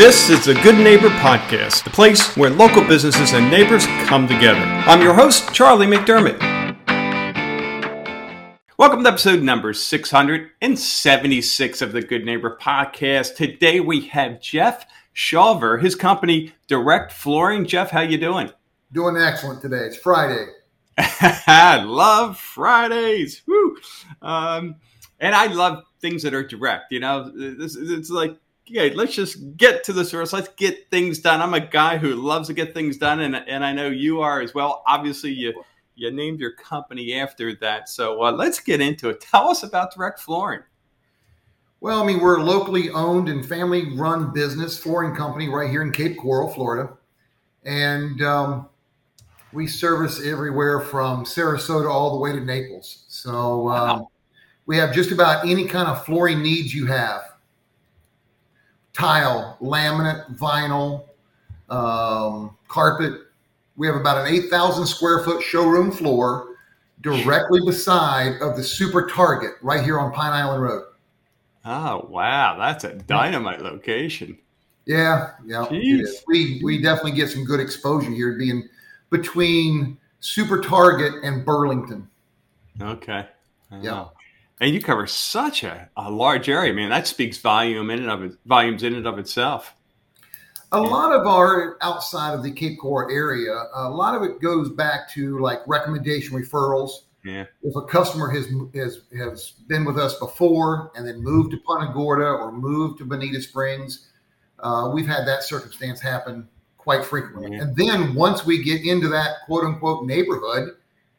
This is the Good Neighbor Podcast, the place where local businesses and neighbors come together. I'm your host, Charlie McDermott. Welcome to episode number 676 of the Good Neighbor Podcast. Today we have Jeff Shawver, his company Direct Flooring. Jeff, how you doing? Doing excellent today. It's Friday. I love Fridays. Woo! Um, and I love things that are direct. You know, it's, it's like okay, let's just get to the source. Let's get things done. I'm a guy who loves to get things done, and and I know you are as well. Obviously, you you named your company after that. So uh, let's get into it. Tell us about Direct Flooring. Well, I mean, we're a locally owned and family run business flooring company right here in Cape Coral, Florida, and um, we service everywhere from Sarasota all the way to Naples. So. Um, wow. We have just about any kind of flooring needs you have tile, laminate, vinyl, um, carpet. We have about an 8,000 square foot showroom floor directly beside of the Super Target right here on Pine Island Road. Oh wow, that's a dynamite location. Yeah, yeah. We we definitely get some good exposure here, being between Super Target and Burlington. Okay. Yeah and you cover such a, a large area. Man, that speaks volume in and of it, volumes in and of itself. A lot of our outside of the Cape Coral area, a lot of it goes back to like recommendation referrals. Yeah. If a customer has has has been with us before and then moved to Punta Gorda or moved to Bonita Springs, uh, we've had that circumstance happen quite frequently. Yeah. And then once we get into that quote unquote neighborhood,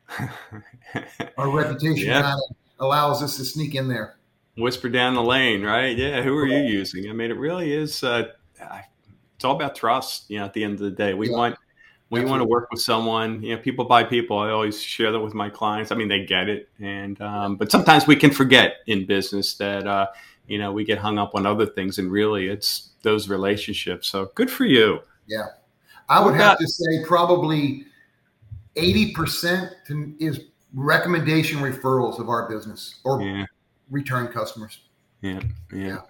our reputation yeah. kind of allows us to sneak in there. Whisper down the lane, right? Yeah. Who are you using? I mean, it really is. Uh, it's all about trust. You know, at the end of the day, we yeah. want we Absolutely. want to work with someone. You know, people buy people. I always share that with my clients. I mean, they get it, and um, but sometimes we can forget in business that uh, you know we get hung up on other things, and really, it's those relationships. So good for you. Yeah, I would have to say probably eighty percent is recommendation referrals of our business or yeah. return customers. Yeah, yeah,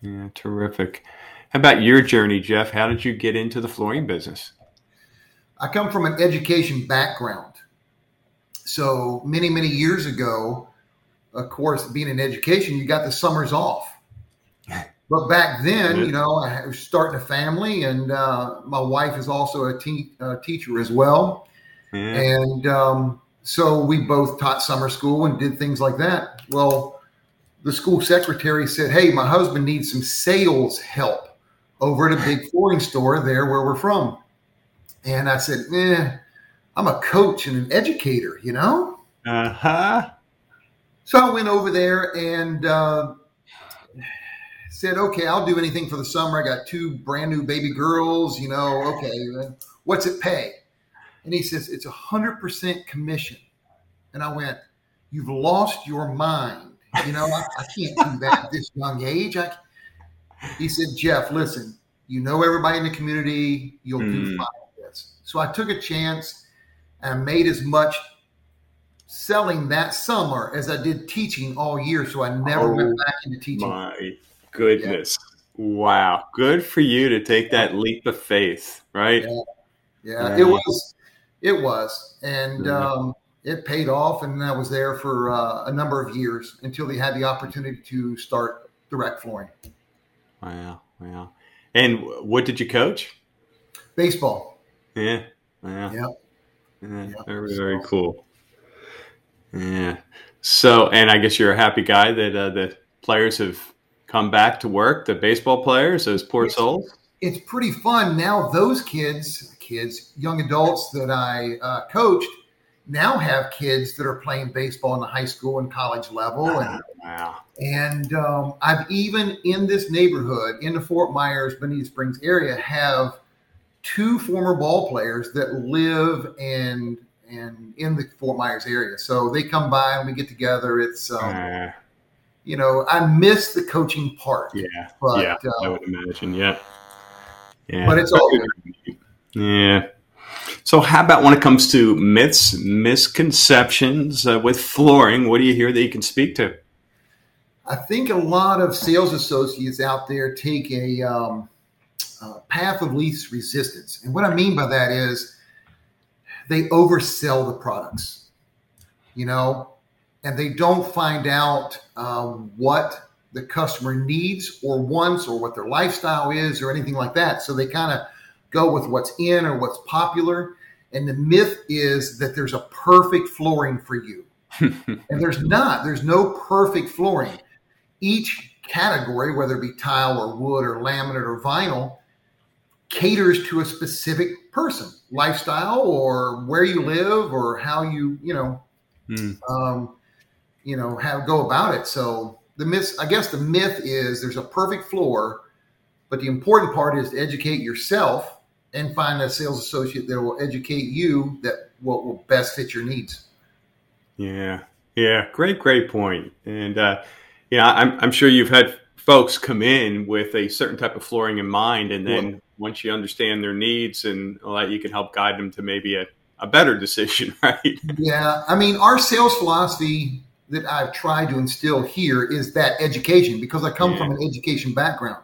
yeah, terrific. How about your journey, Jeff? How did you get into the flooring business? I come from an education background. So many, many years ago, of course, being in education, you got the summers off. But back then, you know, I was starting a family, and uh, my wife is also a te- uh, teacher as well. Yeah. And um, so we both taught summer school and did things like that. Well, the school secretary said, Hey, my husband needs some sales help over at a big flooring store there where we're from. And I said, Eh, I'm a coach and an educator, you know? Uh huh. So I went over there and uh, said, Okay, I'll do anything for the summer. I got two brand new baby girls, you know, okay, what's it pay? And he says, It's a 100% commission. And I went, You've lost your mind. You know, I, I can't do that at this young age. I, he said, Jeff, listen, you know everybody in the community, you'll mm. do hmm. fine with this. So I took a chance and made as much selling that summer as I did teaching all year. So I never oh, went back into teaching. My goodness. Yeah. Wow. Good for you to take that leap of faith, right? Yeah. yeah. It was it was, and um, it paid off, and I was there for uh, a number of years until they had the opportunity to start direct flooring. Wow, wow! And what did you coach? Baseball. Yeah, yeah, yeah. yeah. Very, very cool. Yeah. So, and I guess you're a happy guy that uh, the players have come back to work. The baseball players, those poor it's, souls. It's pretty fun now. Those kids kids, young adults that I uh, coached now have kids that are playing baseball in the high school and college level. And, wow. and um, I've even in this neighborhood, in the Fort Myers, Bonita Springs area, have two former ball players that live and and in the Fort Myers area. So they come by and we get together. It's um, uh, you know I miss the coaching part. Yeah, but, yeah, uh, I would imagine. Yeah, yeah. But it's all good. Yeah. So, how about when it comes to myths, misconceptions uh, with flooring? What do you hear that you can speak to? I think a lot of sales associates out there take a um, uh, path of least resistance. And what I mean by that is they oversell the products, you know, and they don't find out uh, what the customer needs or wants or what their lifestyle is or anything like that. So they kind of go with what's in or what's popular. And the myth is that there's a perfect flooring for you. and there's not, there's no perfect flooring. Each category, whether it be tile or wood or laminate or vinyl, caters to a specific person, lifestyle or where you live or how you, you know, mm. um, you know, have go about it. So the myth, I guess the myth is there's a perfect floor, but the important part is to educate yourself and find a sales associate that will educate you that what will best fit your needs. Yeah. Yeah. Great, great point. And, uh, yeah, I'm, I'm sure you've had folks come in with a certain type of flooring in mind. And then yeah. once you understand their needs and all that, you can help guide them to maybe a, a better decision, right? Yeah. I mean, our sales philosophy that I've tried to instill here is that education because I come yeah. from an education background.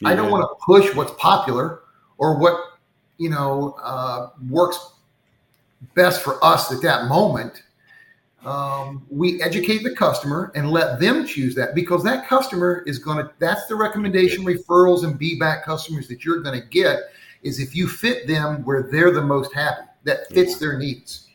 Yeah. I don't want to push what's popular or what you know uh, works best for us at that moment. Um, we educate the customer and let them choose that because that customer is going to that's the recommendation referrals and be back customers that you're going to get is if you fit them where they're the most happy that fits yeah. their needs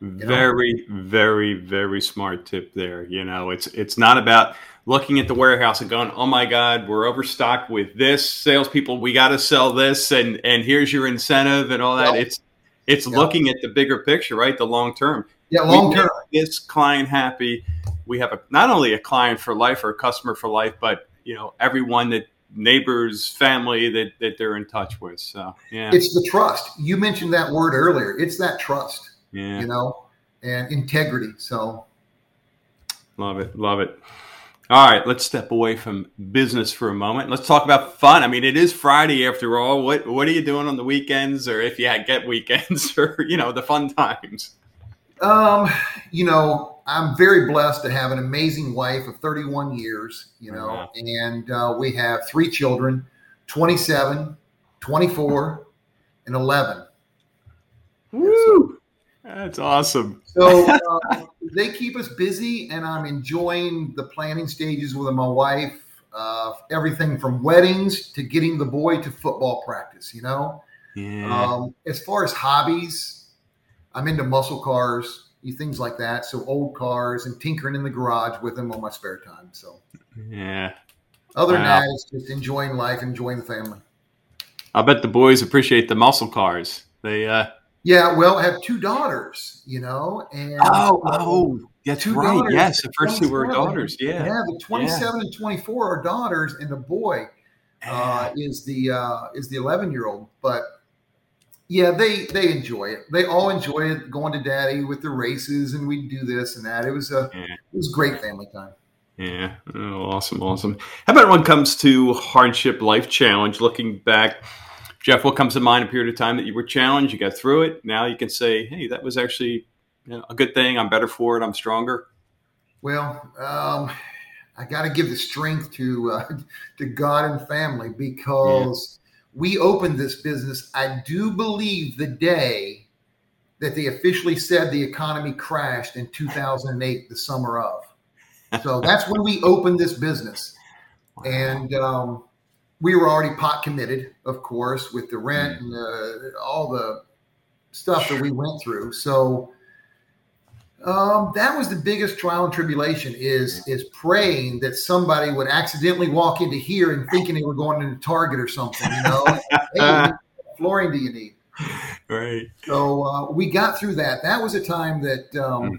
very, very, very smart tip there. You know, it's it's not about looking at the warehouse and going, "Oh my God, we're overstocked with this." Salespeople, we got to sell this, and and here's your incentive and all that. Yep. It's it's yep. looking at the bigger picture, right? The long term. Yeah, long term. This client happy. We have a not only a client for life or a customer for life, but you know everyone that neighbors, family that that they're in touch with. So yeah, it's the trust. You mentioned that word earlier. It's that trust yeah. you know, and integrity. So love it, love it. All right, let's step away from business for a moment. Let's talk about fun. I mean, it is Friday after all. What what are you doing on the weekends, or if you had get weekends, or you know, the fun times? Um, you know, I'm very blessed to have an amazing wife of 31 years. You know, and uh, we have three children: 27, 24, and 11. Woo! That's awesome. So uh, they keep us busy, and I'm enjoying the planning stages with my wife. Uh, everything from weddings to getting the boy to football practice. You know, yeah. um, as far as hobbies, I'm into muscle cars, things like that. So old cars and tinkering in the garage with them on my spare time. So yeah. Other wow. than that, it's just enjoying life, enjoying the family. I bet the boys appreciate the muscle cars. They uh, yeah, well, I have two daughters, you know, and oh, oh, that's two right. Daughters, yes, the first two were daughters. Yeah, yeah, the twenty-seven yeah. and twenty-four are daughters, and the boy uh, is the uh, is the eleven-year-old. But yeah, they they enjoy it. They all enjoy it, going to daddy with the races, and we do this and that. It was a yeah. it was great family time. Yeah, oh, awesome, awesome. How about when it comes to hardship life challenge? Looking back Jeff, what comes to mind a period of time that you were challenged, you got through it. Now you can say, hey, that was actually you know, a good thing. I'm better for it. I'm stronger. Well, um, I got to give the strength to uh, to God and family because yeah. we opened this business. I do believe the day that they officially said the economy crashed in 2008, the summer of. So that's when we opened this business, and um, we were already pot committed, of course, with the rent mm. and uh, all the stuff that we went through. So um, that was the biggest trial and tribulation is is praying that somebody would accidentally walk into here and thinking they were going into Target or something. You know, hey, flooring do you need? Right. So uh, we got through that. That was a time that um, mm.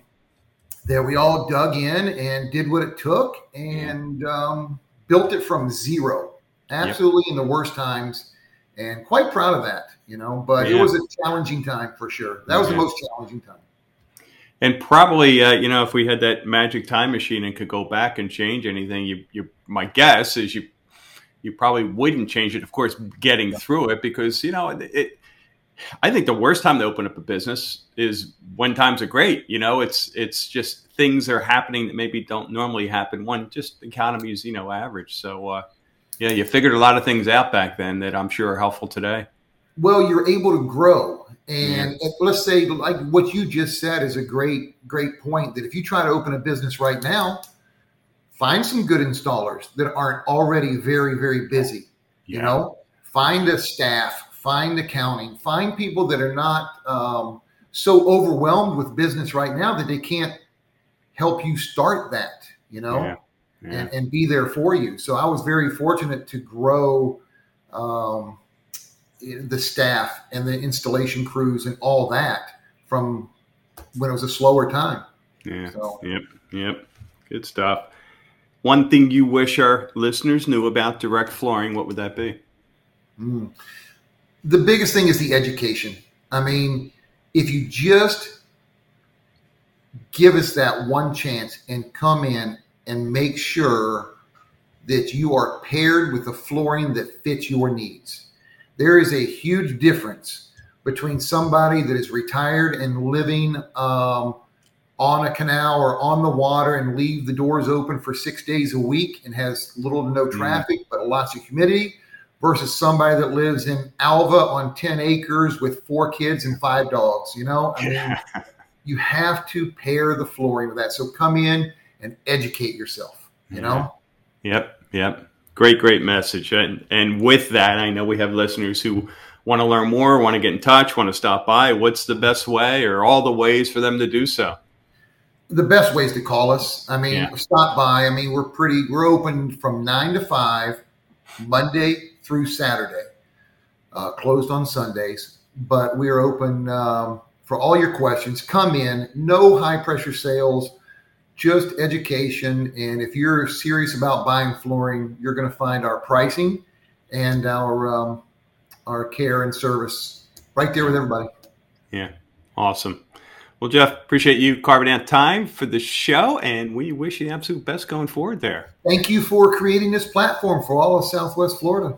that we all dug in and did what it took and um, built it from zero absolutely yep. in the worst times, and quite proud of that. You know, but yeah. it was a challenging time for sure. That was yeah. the most challenging time. And probably, uh, you know, if we had that magic time machine and could go back and change anything, you, you, my guess is you, you probably wouldn't change it. Of course, getting yeah. through it because you know it. I think the worst time to open up a business is when times are great. You know, it's it's just things are happening that maybe don't normally happen One, just the economy is you know average. So uh, Yeah, you figured a lot of things out back then that I'm sure are helpful today. Well, you're able to grow. And yeah. let's say, like what you just said, is a great, great point. That if you try to open a business right now, find some good installers that aren't already very, very busy. Yeah. You know, find a staff, find accounting, find people that are not um, so overwhelmed with business right now that they can't help you start that. You know. Yeah yeah. and, and be there for you. So I was very fortunate to grow um, the staff and the installation crews and all that from when it was a slower time. Yeah. So. Yep. Yep. Good stuff. One thing you wish our listeners knew about direct flooring, what would that be? Mm. The biggest thing is the education. I mean, if you just give us that one chance and come in and make sure that you are paired with the flooring that fits your needs. There is a huge difference between somebody that is retired and living um, on a canal or on the water and leave the doors open for six days a week and has little to no mm-hmm. traffic mm. but lots of humidity versus somebody that lives in Alva on 10 acres with four kids and five dogs. You know, I mean, you have to pair the flooring with that. So come in and educate yourself, you know? Yep, yep. Great, great message. And, and with that, I know we have listeners who want to learn more, want to get in touch, want to stop by. What's the best way or all the ways for them to do so? The best ways to call us. I mean, yeah. stop by. I mean, we're pretty, we're open from nine to five, Monday through Saturday, uh, closed on Sundays, but we are open um, for all your questions. Come in, no high pressure sales just education. And if you're serious about buying flooring, you're going to find our pricing and our um, our care and service right there with everybody. Yeah, awesome. Well, Jeff, appreciate you carving out time for the show, and we wish you the absolute best going forward there. Thank you for creating this platform for all of Southwest Florida.